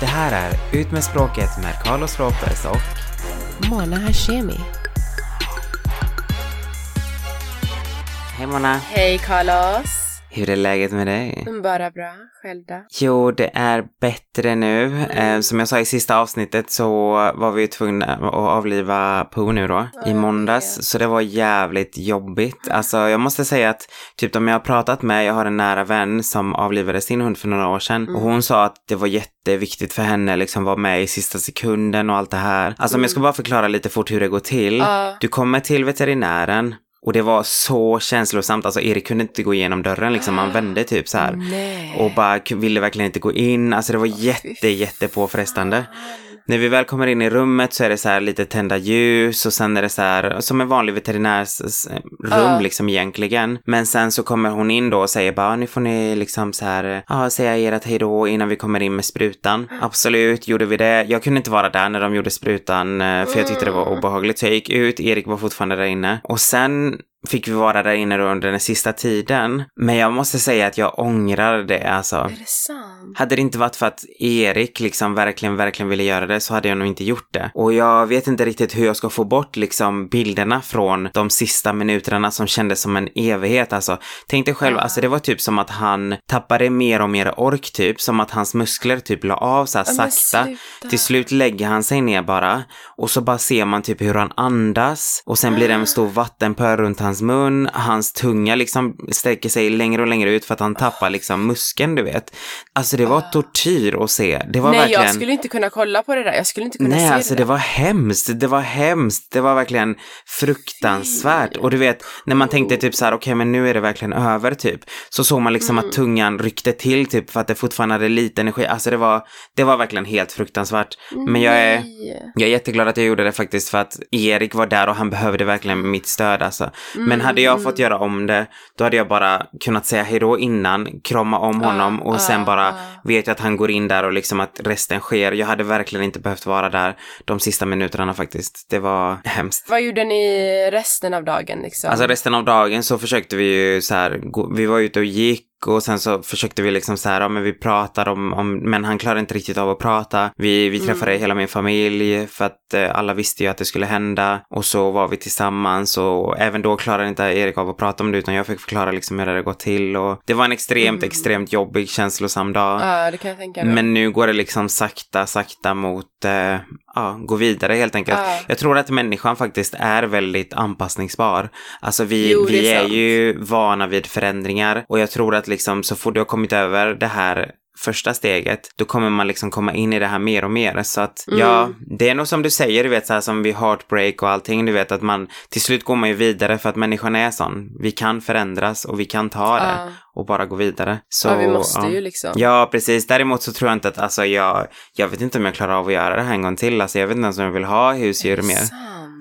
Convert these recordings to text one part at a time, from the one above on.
Det här är Ut med språket med Carlos Ropez och Mona Hashemi. Hej Mona! Hej Carlos! Hur är läget med dig? Bara bra. Själv då? Jo, det är bättre nu. Eh, som jag sa i sista avsnittet så var vi tvungna att avliva Pooh nu då, i måndags. Så det var jävligt jobbigt. Alltså jag måste säga att typ de jag har pratat med, jag har en nära vän som avlivade sin hund för några år sedan. Och hon sa att det var jätteviktigt för henne liksom vara med i sista sekunden och allt det här. Alltså om jag ska bara förklara lite fort hur det går till. Ja. Du kommer till veterinären. Och det var så känslosamt, alltså Erik kunde inte gå igenom dörren liksom, han vände typ så här. Nej. Och bara ville verkligen inte gå in, alltså det var jätte, jätte påfrestande. När vi väl kommer in i rummet så är det så här lite tända ljus och sen är det så här som en vanlig veterinärs s- rum Ja. liksom egentligen. Men sen så kommer hon in då och säger bara nu får ni liksom så här, ja säga ert hejdå innan vi kommer in med sprutan. Absolut, gjorde vi det. Jag kunde inte vara där när de gjorde sprutan eh, för jag tyckte det var obehagligt så jag gick ut, Erik var fortfarande där inne. Och sen fick vi vara där inne då under den sista tiden. Men jag måste säga att jag ångrar det alltså. Är det sant? Hade det inte varit för att Erik liksom verkligen, verkligen ville göra det så hade jag nog inte gjort det. Och jag vet inte riktigt hur jag ska få bort liksom bilderna från de sista minuterna som kändes som en evighet alltså. Tänk dig själv, alltså det var typ som att han tappade mer och mer ork typ, som att hans muskler typ la av så här Ja, sakta. sluta. Till slut lägger han sig ner bara och så bara ser man typ hur han andas och sen blir det en stor vattenpöl runt hans mun. Hans tunga liksom sträcker sig längre och längre ut för att han tappar liksom muskeln, du vet. Alltså det var tortyr att se. Det var Nej, verkligen... jag skulle inte kunna kolla på det där. Jag skulle inte kunna Nej, se alltså det det var hemskt. Det var hemskt. Det var verkligen fruktansvärt. Och du vet, när man tänkte typ så här, okej, men nu är det verkligen över typ. Så såg man liksom Mm. att tungan ryckte till typ för att det fortfarande hade lite energi. Alltså det var, det var verkligen helt fruktansvärt. Men jag är, Nej. jag är jätteglad att jag gjorde det faktiskt för att Erik var där och han behövde verkligen mitt stöd alltså. Men hade jag fått göra om det, då hade jag bara kunnat säga hejdå innan, krama om honom och sen ah, bara ah. vet jag att han går in där och liksom att resten sker. Jag hade verkligen inte behövt vara där de sista minuterna faktiskt. Det var hemskt. Vad gjorde ni resten av dagen liksom? Alltså resten av dagen så försökte vi ju så här, vi var ute och gick och sen så försökte vi liksom så här, ja men vi pratar om, om men han klarade inte riktigt av att prata. Vi, vi träffade hela min familj för att eh, alla visste ju att det skulle hända och så var vi tillsammans och även då klarade inte Erik av att prata om det utan jag fick förklara liksom hur det hade gått till och det var en extremt, extremt jobbig, känslosam dag. Ja, det kan jag tänka mig. Men nu går det liksom sakta, sakta mot, eh, ja, gå vidare helt enkelt. Ja. Jag tror att människan faktiskt är väldigt anpassningsbar. Alltså vi, Jo, är vi är sant. ju vana vid förändringar och jag tror att liksom så fort du har kommit över det här första steget, då kommer man liksom komma in i det här mer och mer. Så att Mm. ja, det är nog som du säger, du vet så här som vid heartbreak och allting, du vet att man till slut går man ju vidare för att människan är sån. Vi kan förändras och vi kan ta det Ja. och bara gå vidare. Så, ja, vi måste ja. ju liksom. Ja, precis. Däremot så tror jag inte att, alltså jag, jag vet inte om jag klarar av att göra det här en gång till. Alltså jag vet inte ens om jag vill ha husdjur mer. Sant.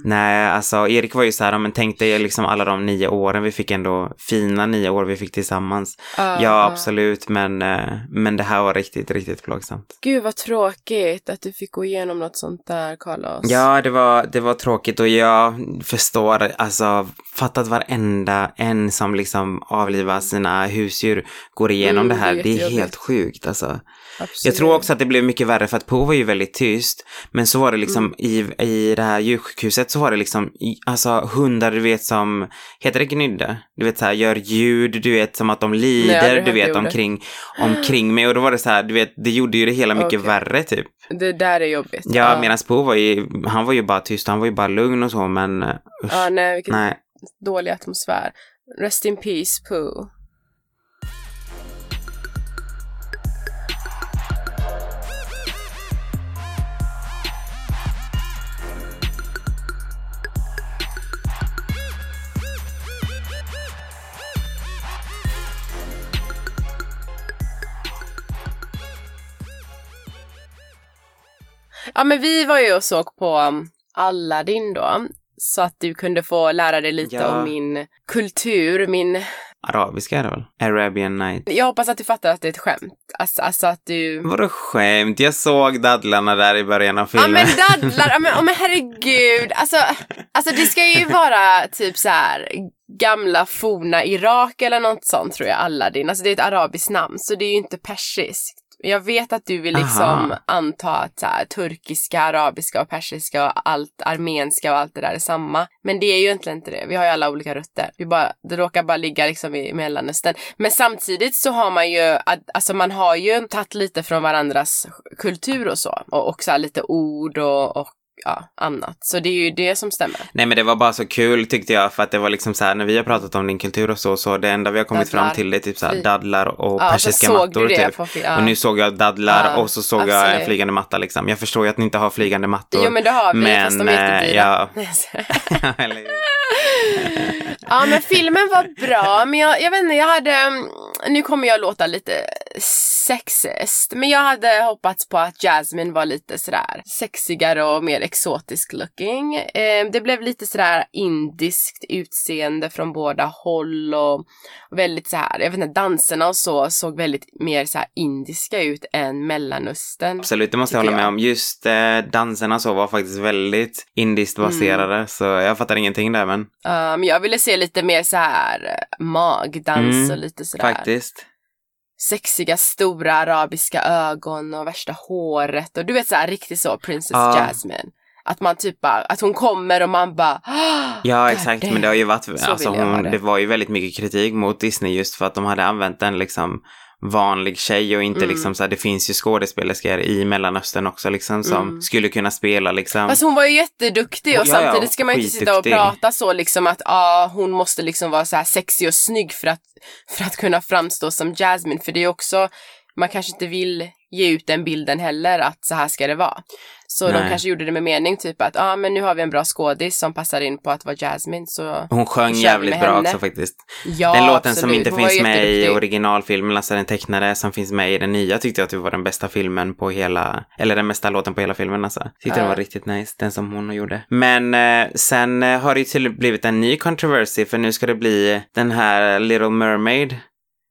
Nej, alltså Erik var ju så här, men tänk dig liksom alla de nio åren vi fick ändå, fina nio år vi fick tillsammans. Ja, Ja, absolut, men, eh, men det här var riktigt, riktigt plågsamt. Gud vad tråkigt att du fick gå igenom något sånt där, Carlos. Ja, det var, det var tråkigt och jag förstår, alltså, fatta att varenda en som liksom avlivar sina husdjur går igenom Mm, det här. det är Det är jättejobbigt. helt sjukt alltså. Absolut. Jag tror också att det blev mycket värre för att Po var ju väldigt tyst. Men så var det liksom Mm. i, i det här djursjukhuset så var det liksom alltså hundar du vet som, heter det gnydde? Du vet så här gör ljud, du vet som att de Nej, lider, aldrig du vet omkring, omkring mig och då var det så här, du vet det gjorde ju det hela mycket Okej. värre typ. Det där är jobbigt. Ja, medan Po var ju, han var ju bara tyst, han var ju bara lugn och så men usch. Ja, nej, vilken Nej. dålig atmosfär. Rest in peace, Pooh. Ja, men vi var ju och såg på um, Aladdin då. Så att du kunde få lära dig lite Ja. om min kultur, min... Arabiska är det väl? Arabian night. Jag hoppas att du fattar att det är ett skämt. Alltså, alltså att du... Vadå skämt? Jag såg dadlarna där i början av Ja filmen. men dadlar, ja men, ja, men herregud. Alltså, alltså det ska ju vara typ så här gamla forna Irak eller något sånt tror jag, Aladdin. Alltså det är ett arabiskt namn så det är ju inte persiskt. Jag vet att du vill liksom Aha. anta att så här, turkiska, arabiska och persiska och allt armenska och allt det där är samma. Men det är ju egentligen inte det. Vi har ju alla olika rötter. Vi bara, det råkar bara ligga liksom i Mellanöstern. Men samtidigt så har man ju, alltså man har ju tagit lite från varandras kultur och så. Och också lite ord och, och ja, annat. Så det är ju det som stämmer. Nej men det var bara så kul tyckte jag för att det var liksom så här när vi har pratat om din kultur och så, så det enda vi har kommit Dadlar. fram till är typ så här dadlar och Ja, persiska mattor typ. på ja. Och nu såg jag dadlar Ja, och så såg jag en absolut. flygande matta liksom. Jag förstår ju att ni inte har flygande mattor. Jo men det har vi, Men, fast de är jättedyra. ja. Ja men filmen var bra men jag, jag vet inte, jag hade, mm, nu kommer jag låta lite sexist, men jag hade hoppats på att Jasmine var lite sådär sexigare och mer exotisk looking. Eh, det blev lite sådär indiskt utseende från båda håll och väldigt så här, jag vet inte, danserna och så såg väldigt mer så indiska ut än Mellanöstern. Absolut, det måste jag hålla med om. Just eh, danserna så var faktiskt väldigt indiskt Mm. baserade, så jag fattar ingenting där men Uh, men jag ville se lite mer så här eh, magdans Mm, och lite sådär. faktiskt. Sexiga stora arabiska ögon och värsta håret och du vet såhär riktigt så Princess Ja. Jasmine. Att man typ bara, att hon kommer och man bara Ja, God exakt, damn. men det har ju varit, Så alltså hon, det. det var ju väldigt mycket kritik mot Disney just för att de hade använt en liksom vanlig tjej och inte Mm. liksom så här, det finns ju skådespelerskor i Mellanöstern också liksom som Mm. skulle kunna spela liksom. Fast hon var ju jätteduktig och Ja, ja, samtidigt ska man ju inte sitta och prata så liksom att ah, hon måste liksom vara så här sexig och snygg för att, för att kunna framstå som Jasmine för det är också, man kanske inte vill ge ut den bilden heller att så här ska det vara. Så de Nej. kanske gjorde det med mening typ att ah, men nu har vi en bra skådis som passar in på att vara Jasmine så Hon sjöng jävligt bra henne. också faktiskt. ja den låten som absolut. inte Hon finns med i originalfilmen, alltså den tecknade som finns med i den nya tyckte jag att det var den bästa filmen på hela, eller den bästa låten på hela filmen alltså. Tyckte Ja. den var riktigt nice, den som hon gjorde. Men eh, sen eh, har det ju till blivit en ny controversy för nu ska det bli den här Little Mermaid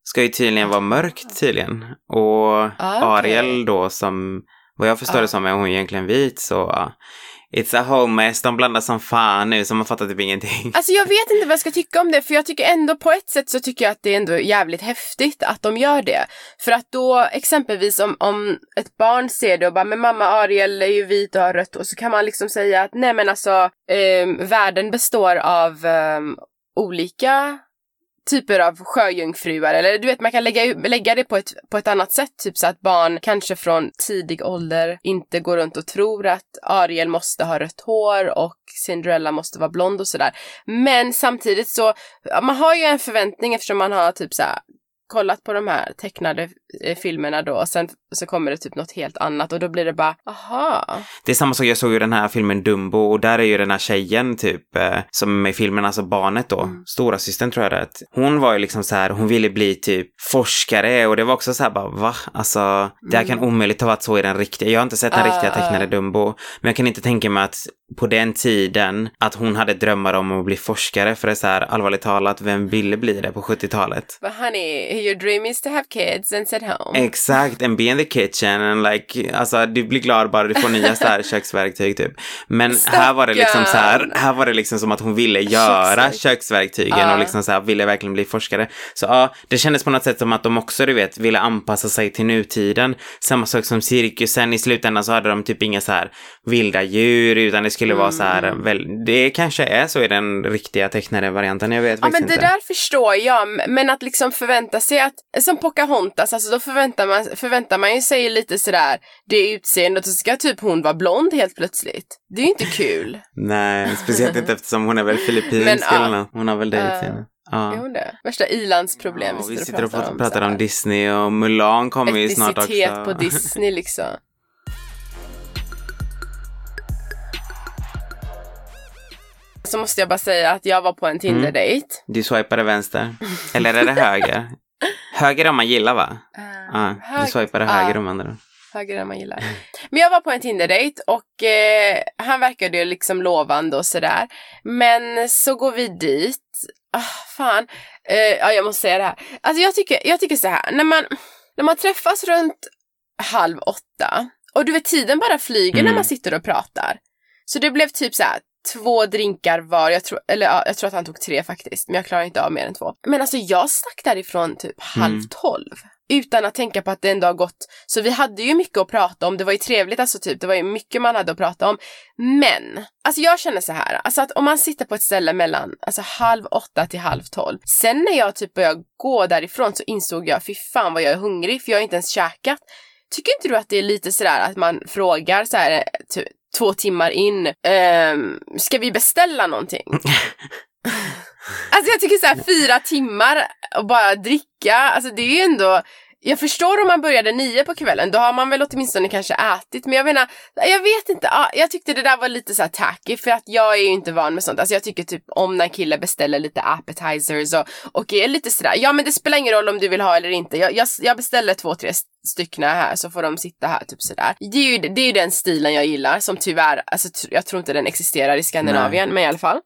ska ju tydligen vara mörkt tydligen. Och Ah, okej. Ariel då som, vad jag förstår Ah. det som är hon egentligen vit så ja. It's a whole mess, de blandar som fan nu så man fattar typ ingenting. Alltså jag vet inte vad jag ska tycka om det för jag tycker ändå på ett sätt så tycker jag att det är ändå jävligt häftigt att de gör det. För att då exempelvis om, om ett barn ser det och bara men mamma Ariel är ju vit och har rött och så kan man liksom säga att nej men alltså ehm, världen består av ehm, olika typer av sjöjungfruar eller du vet man kan lägga, lägga det på ett, på ett annat sätt typ så att barn kanske från tidig ålder inte går runt och tror att Ariel måste ha rött hår och Cinderella måste vara blond och sådär. Men samtidigt så, man har ju en förväntning eftersom man har typ så här kollat på de här tecknade filmerna då och sen så kommer det typ något helt annat och då blir det bara, aha. Det är samma sak, jag såg ju den här filmen Dumbo och där är ju den här tjejen typ, eh, som är i filmen, alltså barnet då, Mm. stora systern tror jag det Hon var ju liksom så här, hon ville bli typ forskare och det var också så här bara, va? Alltså, det här kan Mm. omöjligt ha varit så i den riktiga, jag har inte sett den Ah, riktiga tecknade ah. Dumbo, men jag kan inte tänka mig att på den tiden att hon hade drömmar om att bli forskare, för det är så här, allvarligt talat, vem ville bli det på 70-talet? But honey, your dream is to have kids and sit home. Exakt, and be in the kitchen and like, alltså du blir glad bara du får nya så här köksverktyg typ. Men här var det liksom så här, Stackarn. här var det liksom som att hon ville göra Köksverk- köksverktygen Ja. och liksom så här ville verkligen bli forskare. Så ja, det kändes på något sätt som att de också, du vet, ville anpassa sig till nutiden. Samma sak som cirkusen, i slutändan så hade de typ inga så här vilda djur utan det skulle vara så här, Mm. väl, det kanske är så i den riktiga tecknade varianten, jag vet Ja men det inte. där förstår jag, men att liksom förvänta sig att, som Pocahontas, alltså då förväntar man, förväntar man ju sig lite sådär, det utseendet och så ska typ hon vara blond helt plötsligt. Det är ju inte kul. Nej, speciellt inte eftersom hon är väl filippinsk eller något. Hon har väl det utseendet. Ja. Är hon det? Värsta ilandsproblem Ja, vi sitter sitter och pratar, om här. Disney och Mulan kommer ju snart också. Etnicitet på Disney liksom. Så måste jag bara säga att jag var på en Tinder-dejt. Du swipade vänster. Eller är det höger? höger om man gillar va? Ja, du hög- swipade ja. höger om andra. Högre än man gillar. Men jag var på en Tinder-dejt och eh, han verkade ju liksom lovande och sådär. Men så går vi dit. Ah, fan. Eh, ja, jag måste säga det här. Alltså jag tycker, jag tycker så här. När man, när man träffas runt halv åtta och du vet tiden bara flyger när Mm. man sitter och pratar. Så det blev typ så här två drinkar var. Jag tror, eller ja, jag tror att han tog tre faktiskt. Men jag klarar inte av mer än två. Men alltså jag stack därifrån typ halv Mm. tolv. utan att tänka på att det ändå har gått. Så vi hade ju mycket att prata om, det var ju trevligt alltså typ, det var ju mycket man hade att prata om. Men, alltså jag känner så här, alltså att om man sitter på ett ställe mellan alltså halv åtta till halv tolv. Sen när jag typ började gå därifrån så insåg jag, fy fan vad jag är hungrig för jag har inte ens käkat. Tycker inte du att det är lite sådär att man frågar så här typ, två timmar in, ehm, ska vi beställa någonting? alltså jag tycker så här fyra timmar och bara dricka, alltså det är ju ändå jag förstår om man började nio på kvällen, då har man väl åtminstone kanske ätit. Men jag menar, jag vet inte. Jag tyckte det där var lite så här tacky för att jag är ju inte van med sånt. Alltså jag tycker typ om när killar beställer lite appetizers och, och är lite sådär. Ja men det spelar ingen roll om du vill ha eller inte. Jag, jag, jag beställer två, tre styckna här så får de sitta här typ sådär. Det är ju, det är ju den stilen jag gillar som tyvärr, alltså jag tror inte den existerar i Skandinavien Nej. men i alla fall.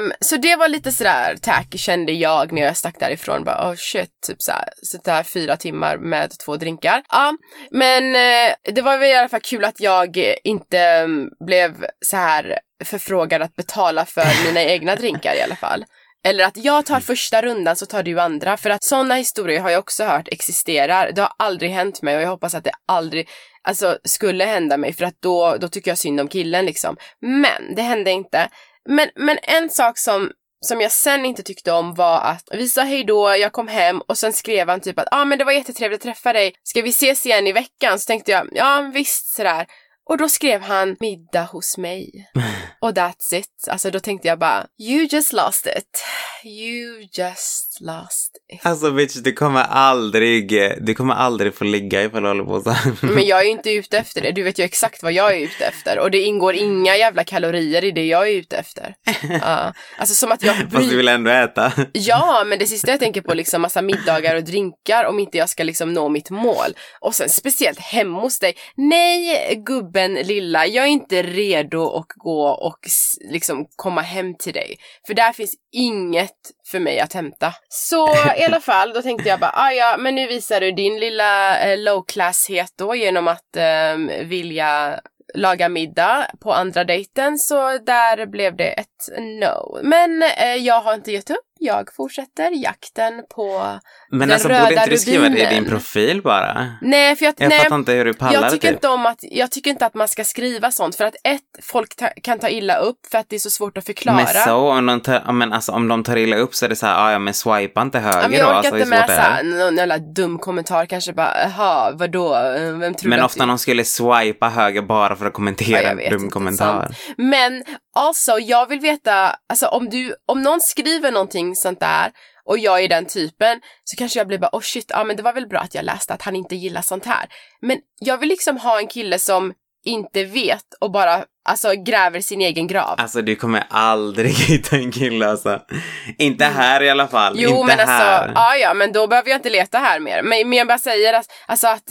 Um, så det var lite sådär tacky kände jag när jag stack därifrån bara oh shit, typ såhär, sitta här fyra timmar med två drinkar. Ja, men uh, det var väl i alla fall kul att jag inte um, blev så här förfrågad att betala för mina egna drinkar i alla fall. Eller att jag tar första rundan så tar du andra. För att sådana historier har jag också hört existerar. Det har aldrig hänt mig och jag hoppas att det aldrig alltså, skulle hända mig för att då, då tycker jag synd om killen liksom. Men det hände inte. Men, men en sak som som jag sen inte tyckte om var att vi sa hej då, jag kom hem och sen skrev han typ att ja ah, men det var jättetrevligt att träffa dig, ska vi ses igen i veckan? Så tänkte jag ja visst sådär. Och då skrev han middag hos mig. Och that's it. Alltså då tänkte jag bara, you just lost it. You just lost it. Alltså bitch, du kommer aldrig, du kommer aldrig få ligga ifall du håller på så Men jag är ju inte ute efter det. Du vet ju exakt vad jag är ute efter. Och det ingår inga jävla kalorier i det jag är ute efter. Uh, alltså som att jag... Fast du vill ändå äta. ja, men det sista jag tänker på är liksom massa middagar och drinkar om inte jag ska liksom nå mitt mål. Och sen speciellt hemma hos dig. Nej, gubben lilla, jag är inte redo att gå och liksom komma hem till dig. För där finns inget för mig att hämta. Så i alla fall, då tänkte jag bara, ah, ja, men nu visar du din lilla eh, low classhet då genom att eh, vilja laga middag på andra dejten så där blev det ett no. Men eh, jag har inte gett upp. Jag fortsätter jakten på Men den alltså röda borde inte du skriva det i din profil bara? Nej, för jag, Jag nej, fattar inte hur du pallar jag tycker typ. inte om att, jag tycker inte att man ska skriva sånt för att ett, folk ta, kan ta illa upp för att det är så svårt att förklara. Men så, om de, tar, men alltså, om de tar illa upp så är det så här, ah, ja men swipa inte höger Ja, men då. jag orkar Alltså, inte med svårt är det? såhär, någon jävla dum kommentar kanske bara, jaha, vadå, vem tror Men du att ofta någon skulle swipa höger bara för att kommentera Ja, en dum kommentar. Men alltså, jag vill veta, alltså om du, om någon skriver någonting sånt där och jag är den typen så kanske jag blir bara, oh shit, ja men det var väl bra att jag läste att han inte gillar sånt här. Men jag vill liksom ha en kille som inte vet och bara, alltså gräver sin egen grav. Alltså du kommer aldrig hitta en kille alltså. Inte här i alla fall. Mm. Jo inte men här. alltså, ja ja men då behöver jag inte leta här mer. Men, men jag bara säger att, alltså att,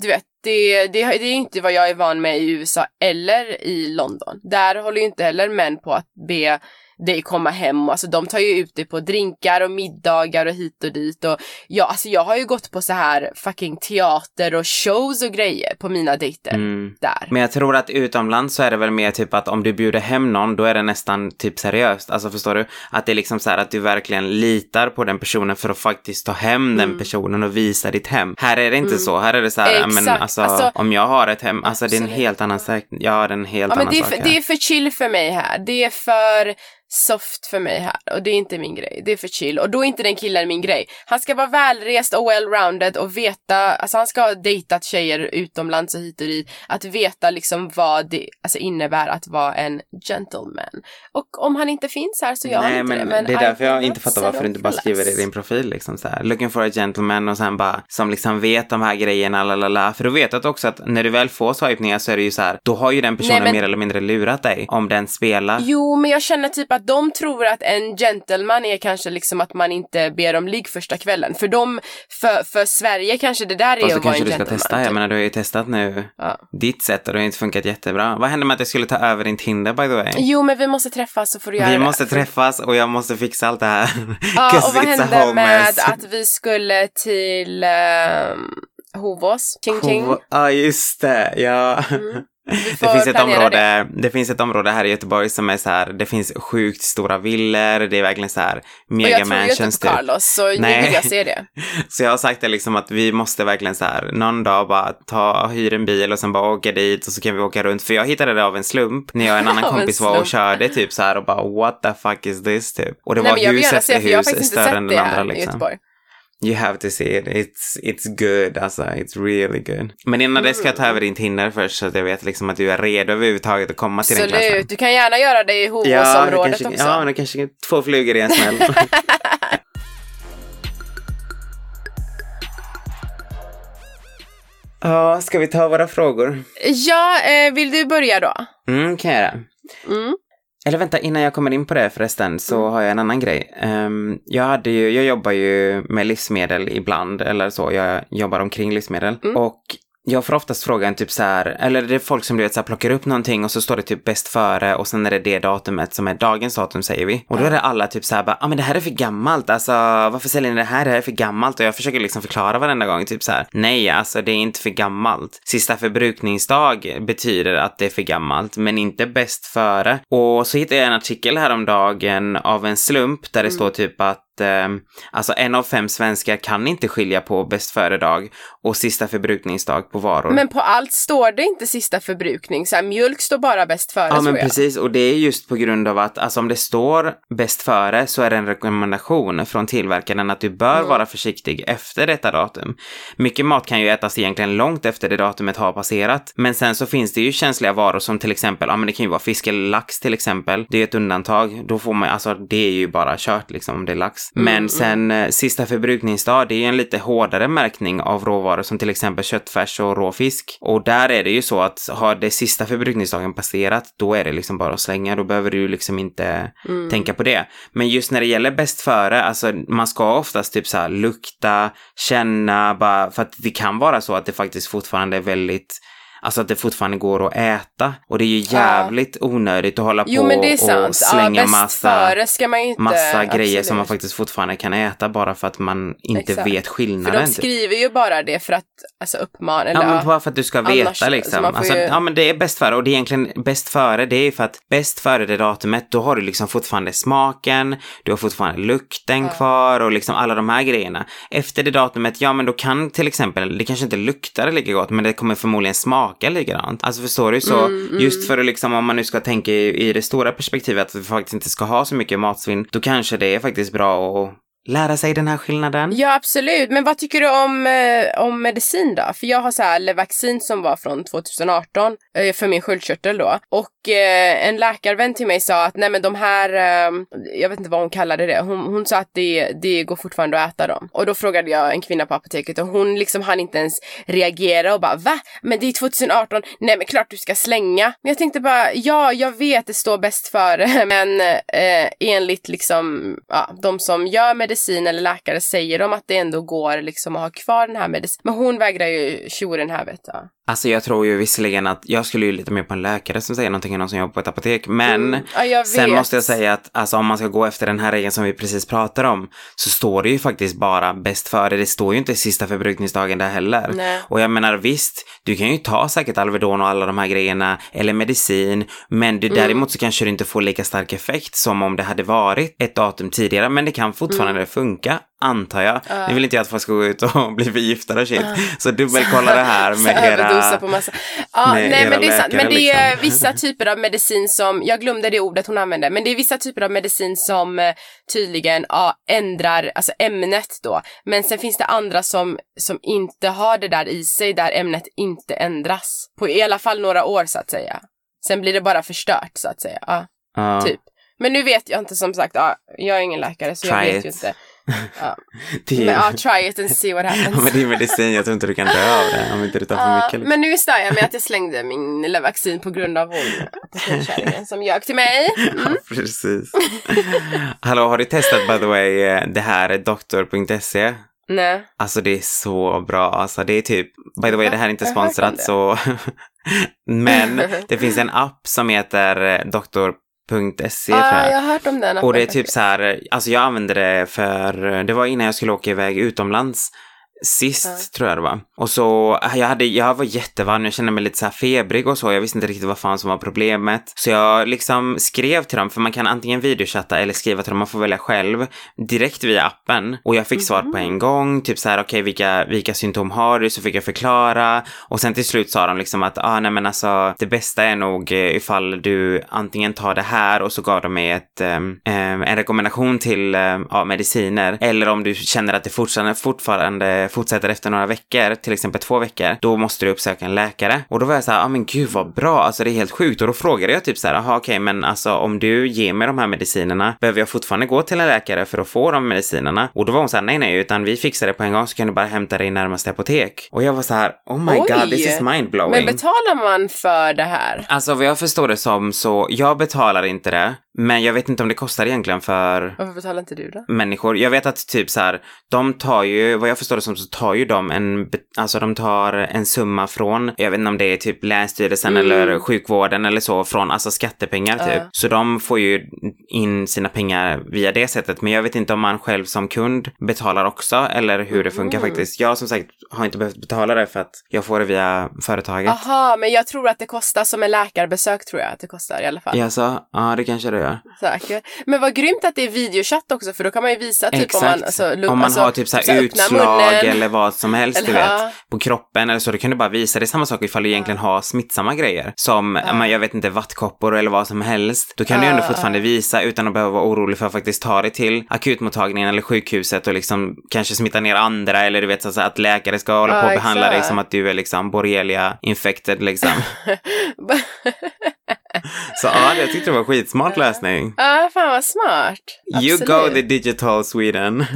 du vet, det, det, det är inte vad jag är van med i USA eller i London. Där håller ju inte heller män på att be dig komma hem. Alltså de tar ju ut dig på drinkar och middagar och hit och dit. Och ja, alltså jag har ju gått på så här fucking teater och shows och grejer på mina dejter. Mm. Där. Men jag tror att utomlands så är det väl mer typ att om du bjuder hem någon då är det nästan typ seriöst. Alltså förstår du? Att det är liksom så här att du verkligen litar på den personen för att faktiskt ta hem den personen och visa ditt hem. Här är det inte så. Här är det så här, men Mm. Alltså, Alltså- om jag har ett hem, alltså det är en helt annan sak. Ja, det är en helt Ja, men annan det är, sak. här. det är för chill för mig här. Det är för soft för mig här och det är inte min grej. Det är för chill och då är inte den killen min grej. Han ska vara välrest och well-rounded och veta, alltså han ska ha dejtat tjejer utomlands och hit och dit. Att veta liksom vad det alltså innebär att vara en gentleman. Och om han inte finns här så gör han inte men det. Men det är därför jag inte fattar varför du inte bara skriver det i din profil liksom så här. Looking for a gentleman och sen bara som liksom vet de här grejerna, lalala. För då vet du också att när du väl får swipningar så är det ju så här, då har ju den personen Nej, men- mer eller mindre lurat dig om den spelar. Jo, men jag känner typ att de tror att en gentleman är kanske liksom att man inte ber om ligg första kvällen. För dem, för, för Sverige kanske det där är Fast att vara kanske en du ska gentleman. testa. Jag typ. menar, du har ju testat nu Ja. ditt sätt och det har inte funkat jättebra. Vad hände med att jag skulle ta över din Tinder by the way? Jo, men vi måste träffas så får du göra Vi det. måste träffas och jag måste fixa allt det här. Ja, och vad hände whole med att vi skulle till ehm, Hovås? Ching ching. Ja, just det. Ja. Mm. Det finns, ett område, det. finns ett område här i Göteborg som är så här, det finns sjukt stora villor, det är verkligen så här Och mega jag tror inte mansions på typ. Carlos, så Nej. vill jag se det. Så jag har sagt det liksom att vi måste verkligen så här någon dag bara ta, hyra en bil och sen bara åka dit och så kan vi åka runt. För jag hittade det av en slump när jag och en annan kompis var och körde typ så här och bara what the fuck is this typ. Och det Nej, var hus efter hus större än den andra här i liksom. Göteborg. You have to see it. It's, it's good, alltså. It's really good. Men innan det ska jag ta Mm. över din Tinder först så att jag vet liksom att du är redo överhuvudtaget att komma till den klassen. Absolut, du kan gärna göra det i Ja, Hovåsområdet kanske, också. ja, men kanske två flugor i en smäll. Ja, ska vi ta våra frågor? Ja, eh, vill du börja då? Mm, kan jag göra. Mm. Eller vänta, innan jag kommer in på det förresten så har jag en annan grej. Ehm, jag, hade ju, jag jobbar ju med livsmedel ibland, eller så, jag jobbar omkring livsmedel. Mm. Och jag får oftast frågan typ så här, eller det är folk som du vet så här, plockar upp någonting och så står det typ bäst före och sen är det det datumet som är dagens datum säger vi. Och då är det alla typ så här bara, ah, men det här är för gammalt, alltså varför säljer ni det här, det här är för gammalt och jag försöker liksom förklara varenda gång typ så här, nej alltså det är inte för gammalt. Sista förbrukningsdag betyder att det är för gammalt, men inte bäst före. Och så hittade jag en artikel häromdagen av en slump där det står typ att eh, alltså en av fem svenskar kan inte skilja på bäst före-dag och sista förbrukningsdag på varor. Men på allt står det inte sista förbrukning, så här, mjölk står bara bäst före Ja men jag. precis och det är just på grund av att alltså om det står bäst före så är det en rekommendation från tillverkaren att du bör Mm. vara försiktig efter detta datum. Mycket mat kan ju ätas egentligen långt efter det datumet har passerat. Men sen så finns det ju känsliga varor som till exempel, ja men det kan ju vara fisk eller lax till exempel. Det är ett undantag. Då får man, alltså det är ju bara kört liksom om det är lax. Men Mm, sen eh, sista förbrukningsdag, det är ju en lite hårdare märkning av råvaror som till exempel köttfärs och råfisk. Och där är det ju så att har det sista förbrukningsdagen passerat, då är det liksom bara att slänga. Då behöver du liksom inte Mm. tänka på det. Men just när det gäller bäst före, alltså man ska oftast typ så här lukta, känna, bara för att det kan vara så att det faktiskt fortfarande är väldigt Alltså att det fortfarande går att äta. Och det är ju jävligt onödigt att hålla Jo på är och sant. slänga ja, massa ju inte... massa grejer absolut. som man faktiskt fortfarande kan äta bara för att man inte Exakt. vet För skillnaden. de typ. skriver ju bara det för att alltså uppmana, Ja, men ja. bara för att du ska Annars- veta så liksom. Alltså, ju- Ja, men det är bäst före och det är egentligen bäst före. Det är för att bäst före det datumet, då har du liksom fortfarande smaken, du har fortfarande lukten Ja. kvar och liksom alla de här grejerna. Efter det datumet, ja men då kan till exempel, det kanske inte luktar lika gott, men det kommer förmodligen smaka likadant. Alltså förstår du? Så Mm, mm. just för att liksom, om man nu ska tänka i, i det stora perspektivet att vi faktiskt inte ska ha så mycket matsvinn, då kanske det är faktiskt bra att lära sig den här skillnaden. Ja, absolut. Men vad tycker du om, eh, om medicin då? För jag har så här Levaxin som var från 2018 eh, för min sköldkörtel då. Och eh, en läkarvän till mig sa att nej men de här, eh, jag vet inte vad hon kallade det, hon, hon sa att det, det går fortfarande att äta dem. Och då frågade jag en kvinna på apoteket och hon liksom hann inte ens reagera och bara va? Men det är 2018, nej men klart du ska slänga. Men jag tänkte bara, ja jag vet det står bäst före men eh, enligt liksom ja, de som gör medicin eller läkare säger de att det ändå går liksom att ha kvar den här medicinen. Men hon vägrar ju tjoren här vet jag. Alltså jag tror ju visserligen att jag skulle ju lite mer på en läkare som säger någonting än någon som jobbar på ett apotek. Men Mm. Ja, sen måste jag säga att alltså, om man ska gå efter den här regeln som vi precis pratar om så står det ju faktiskt bara bäst före. Det står ju inte sista förbrukningsdagen där heller. Nej. Och jag menar visst, du kan ju ta säkert Alvedon och alla de här grejerna eller medicin. Men du, Mm. däremot så kanske du inte får lika stark effekt som om det hade varit ett datum tidigare. Men det kan fortfarande Mm. Funka. Antar jag. Ja. Nu vill inte att folk ska gå ut och bli förgiftade och shit. Så dubbelkolla det här med era... på massa. Med nej men det är sant. läkare, Men det är liksom. vissa typer av medicin som, jag glömde det ordet hon använde, men det är vissa typer av medicin som eh, tydligen ja, ändrar, alltså ämnet då. Men sen finns det andra som, som inte har det där i sig, där ämnet inte ändras. På i alla fall några år så att säga. Sen blir det bara förstört så att säga. Ja, Ja. typ. Men nu vet jag inte som sagt, ja, jag är ingen läkare så jag Try vet ju it. inte. Ja. Det Men ja, try it and see what ja, happens. men det är medicin, jag tror inte du kan dö av det om inte du tar för Ja, mycket. Liksom. men nu stör jag mig att jag slängde min Levaxin på grund av hon apotekskärringen som ljög till mig. Mm. Ja, precis. Hallå, har du testat by the way eh, det här doktor.se? Nej. Alltså det är så bra, alltså det är typ, by the way det här är inte Jag sponsrat så, men det finns en app som heter tror ah, jag. jag har hört om den. Och det är typ så här, alltså jag använde det för, det var innan jag skulle åka iväg utomlands. Sist, Ja. tror jag det var. Och så, äh, jag, hade, jag var jättevarm, jag kände mig lite så febrig och så. Jag visste inte riktigt vad fan som var problemet. Så jag liksom skrev till dem, för man kan antingen videochatta eller skriva till dem, man får välja själv, direkt via appen. Och jag fick svar på en gång, typ så här, okej, vilka, vilka symptom har du? Så fick jag förklara. Och sen till slut sa de liksom att, ah, nej men alltså, det bästa är nog eh, ifall du antingen tar det här och så gav de mig ett, ehm, en rekommendation till eh, ja, mediciner. Eller om du känner att det fortfarande, fortfarande fortsätter efter några veckor, till exempel två veckor, då måste du uppsöka en läkare. Och då var jag så ja ah, men gud vad bra, alltså det är helt sjukt. Och då frågade jag typ så här, jaha okej, men alltså om du ger mig de här medicinerna, behöver jag fortfarande gå till en läkare för att få de medicinerna? Och då var hon så här, nej nej, utan vi fixar det på en gång så kan du bara hämta det i närmaste apotek. Och jag var så här, oh my Oj! god, this is mindblowing. Men betalar man för det här? Alltså vad jag förstår det som så, jag betalar inte det, men jag vet inte om det kostar egentligen för Varför betalar inte du då? människor. Jag vet att typ så här, de tar ju, vad jag förstår det som så tar ju de en, alltså de tar en summa från, jag vet inte om det är typ Länsstyrelsen Mm. eller sjukvården eller så, från alltså skattepengar typ. Ja. Så de får ju in sina pengar via det sättet, men jag vet inte om man själv som kund betalar också eller hur det funkar Mm. faktiskt. Jag som sagt har inte behövt betala det för att jag får det via företaget. Aha, men jag tror att det kostar som en läkarbesök tror jag att det kostar i alla fall. Jaså? Ja, det kanske det gör. Säkert. Men vad grymt att det är videochatt också för då kan man ju visa typ Exakt. om man, alltså, om man alltså, har typ så här så här, öppna utslag munnen. Eller vad som helst, du vet, ja. på kroppen eller så, då kan du bara visa. Det är samma sak ifall du egentligen har smittsamma grejer. Som, Ja. men jag vet inte, vattkoppor eller vad som helst. Då kan du ju ändå fortfarande visa utan att behöva vara orolig för att faktiskt ta det till akutmottagningen eller sjukhuset och liksom kanske smitta ner andra eller du vet så att- läkare ska hålla på och behandla dig exakt. som att du är liksom borrelia infected liksom. så ja, jag tyckte det var skitsmart lösning. Ja, fan vad smart. You Absolut. go the digital Sweden.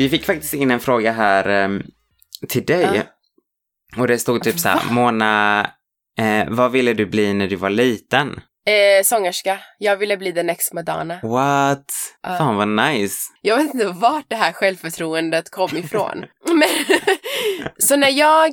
Vi fick faktiskt in en fråga här ehm, till dig. Ja. Och det stod typ så här, Mona, eh, vad ville du bli när du var liten? Eh, sångerska. Jag ville bli the next Madonna. What? Ja. Fan vad nice. Jag vet inte vart det här självförtroendet kom ifrån. Men, så när jag,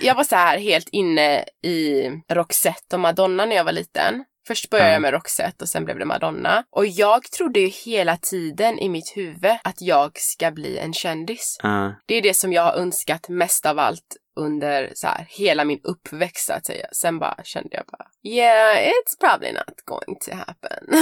jag var så här helt inne i Roxette och Madonna när jag var liten. Först började Ja. jag med Roxette och sen blev det Madonna. Och jag trodde ju hela tiden i mitt huvud att jag ska bli en kändis. Ja. Det är det som jag har önskat mest av allt under så här, hela min uppväxt så att säga. Sen bara kände jag bara Yeah, it's probably not going to happen.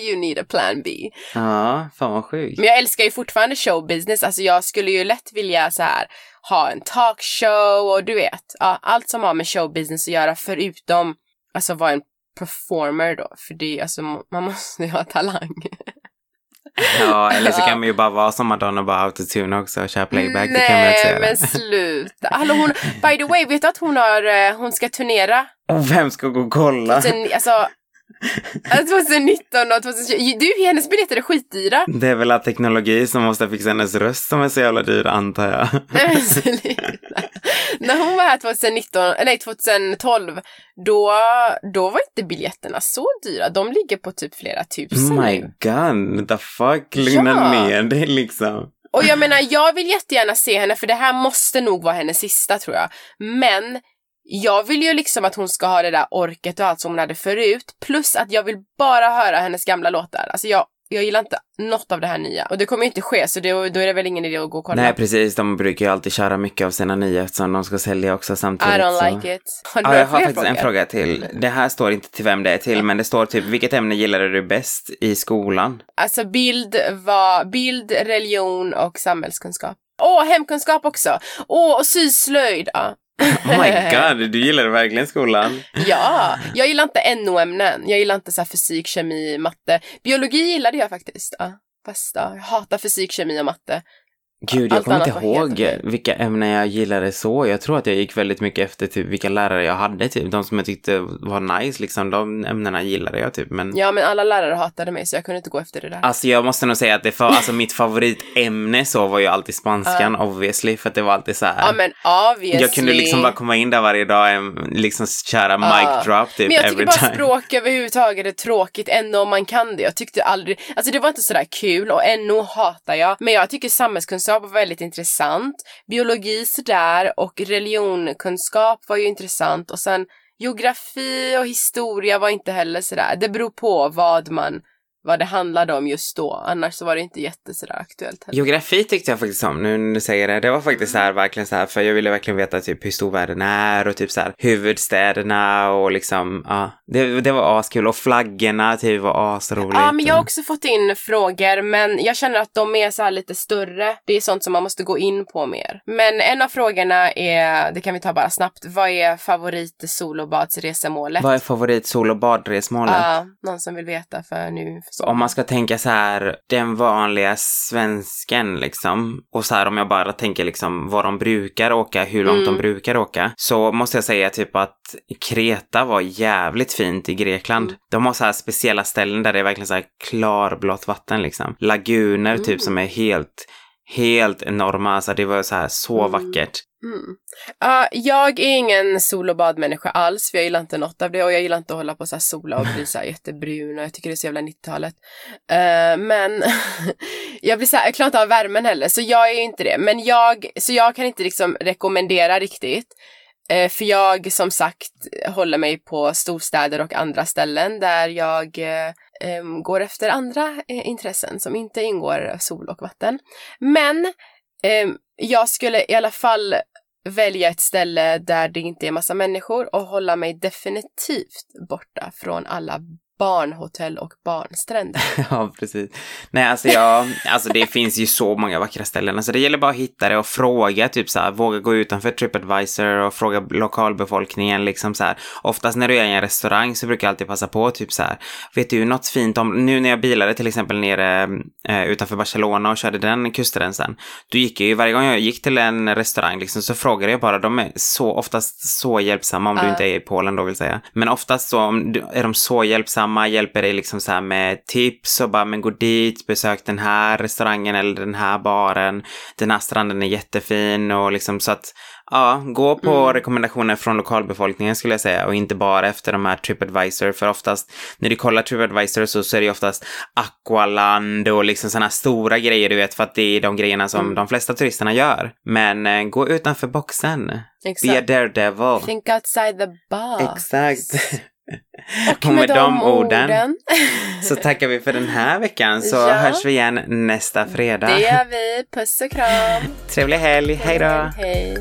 you need a plan B. ja, fan vad sjukt. Men jag älskar ju fortfarande showbusiness. Alltså jag skulle ju lätt vilja så här ha en talkshow och du vet, ja, allt som har med showbusiness att göra förutom alltså vara en performer då. För det är alltså, man måste ju ha talang. Ja, eller så kan man ju bara vara som Madonna och bara autotune också och köra playback. det kan man inte Nej, säga. men sluta. Hallå, hon, by the way, vet du att hon har, eh, hon ska turnera? Och vem ska gå och kolla? Sen, alltså, alltså 2019 och 2020. Du, hennes biljetter är skitdyra. Det är väl att teknologi som måste fixa hennes röst som är så jävla dyr antar jag. Nej. När hon var här 2019, nej 2012, då, då var inte biljetterna så dyra. De ligger på typ flera tusen Oh my god, the fuck, lugna Ja. ner dig liksom. Och jag menar, jag vill jättegärna se henne för det här måste nog vara hennes sista tror jag. Men jag vill ju liksom att hon ska ha det där orket och allt som hon hade förut. Plus att jag vill bara höra hennes gamla låtar. Alltså jag, jag gillar inte något av det här nya. Och det kommer ju inte ske så det, då är det väl ingen idé att gå och kolla. Nej precis, de brukar ju alltid köra mycket av sina nya eftersom de ska sälja också samtidigt. I don't så. like it. Har du Ja, jag har faktiskt en fråga till. Det här står inte till vem det är till, men det står typ vilket ämne gillade du bäst i skolan? Alltså bild var bild, religion och samhällskunskap. Åh, hemkunskap också! Åh, och syslöjd! Ja. Oh my god, du gillade verkligen skolan. ja, jag gillar inte NO-ämnen. Jag gillar inte så här fysik, kemi, matte. Biologi gillade jag faktiskt. Ja. Fast ja, jag hatar fysik, kemi och matte. Gud, jag Allt kommer inte ihåg vilka ämnen jag gillade så. Jag tror att jag gick väldigt mycket efter typ vilka lärare jag hade, typ. De som jag tyckte var nice, liksom. De ämnena gillade jag, typ. Men Ja, men alla lärare hatade mig så jag kunde inte gå efter det där. Alltså jag måste nog säga att det för, alltså mitt favoritämne så var ju alltid spanskan obviously för att det var alltid så här. ja, men obviously. jag kunde liksom bara komma in där varje dag liksom köra mic drop typ Men jag tycker bara time. språk överhuvudtaget är tråkigt ändå om man kan det. Jag tyckte aldrig, alltså det var inte sådär kul och NO hatar jag. Men jag tycker samhällskunskap var väldigt intressant. Biologi sådär och religionkunskap var ju intressant och sen geografi och historia var inte heller sådär. Det beror på vad man, vad det handlade om just då. Annars så var det inte jätte sådär aktuellt heller. Geografi tyckte jag faktiskt om, nu när du säger det. Det var faktiskt så här, verkligen så här, för jag ville verkligen veta typ hur stor världen är och typ så här huvudstäderna och liksom, ja. Det, det var askul och flaggorna typ var asroligt. Ja, men jag har också fått in frågor, men jag känner att de är så här lite större. Det är sånt som man måste gå in på mer. Men en av frågorna är, det kan vi ta bara snabbt, vad är favorit solobadsresemålet? Vad är favorit sol och badresmålet? Ja, någon som vill veta för nu. Så. Om man ska tänka så här, den vanliga svensken liksom, och så här om jag bara tänker liksom vad de brukar åka, hur långt Mm. de brukar åka, så måste jag säga typ att Kreta var jävligt fint i Grekland. Mm. De har så här speciella ställen där det är verkligen så här klarblått vatten liksom. Laguner Mm. typ som är helt, helt enorma, alltså det var så här så Mm. vackert. Mm. Uh, jag är ingen sol och badmänniska alls, för jag gillar inte något av det och jag gillar inte att hålla på så här sola och bli så här jättebrun och jag tycker det är så jävla 90-talet. Uh, eh, men jag blir så här, jag klarar inte av värmen heller, så jag är ju inte det. Men jag, så jag kan inte liksom rekommendera riktigt. Uh, för jag som sagt håller mig på storstäder och andra ställen där jag eh, går efter andra eh, intressen som inte ingår sol och vatten. Men Ehm, jag skulle i alla fall välja ett ställe där det inte är massa människor och hålla mig definitivt borta från alla barnhotell och barnstränder. Ja, precis. Nej, alltså jag, alltså det finns ju så många vackra ställen. Alltså det gäller bara att hitta det och fråga, typ så här, våga gå utanför Tripadvisor och fråga lokalbefolkningen liksom så här. Oftast när du är i en restaurang så brukar jag alltid passa på, typ så här, vet du något fint om, nu när jag bilade till exempel nere eh, utanför Barcelona och körde den kustremsan, då gick jag ju, varje gång jag gick till en restaurang liksom så frågade jag bara, de är så, oftast så hjälpsamma om du Ja. inte är i Polen då vill säga. Men oftast så du- är de så hjälpsamma, hjälper dig liksom så med tips och bara men gå dit, besök den här restaurangen eller den här baren. Den här stranden är jättefin och liksom så att ja, gå på Mm. rekommendationer från lokalbefolkningen skulle jag säga och inte bara efter de här Tripadvisor för oftast när du kollar Tripadvisor så, så är det oftast Aqualand och liksom sådana stora grejer du vet för att det är de grejerna som Mm. de flesta turisterna gör. Men eh, gå utanför boxen. Be a Exakt. daredevil. Think outside the box. Exakt. Och Och med, de orden, orden så tackar vi för den här veckan så Ja. hörs vi igen nästa fredag. det gör vi. Puss och kram. Trevlig helg, hej då! Hej.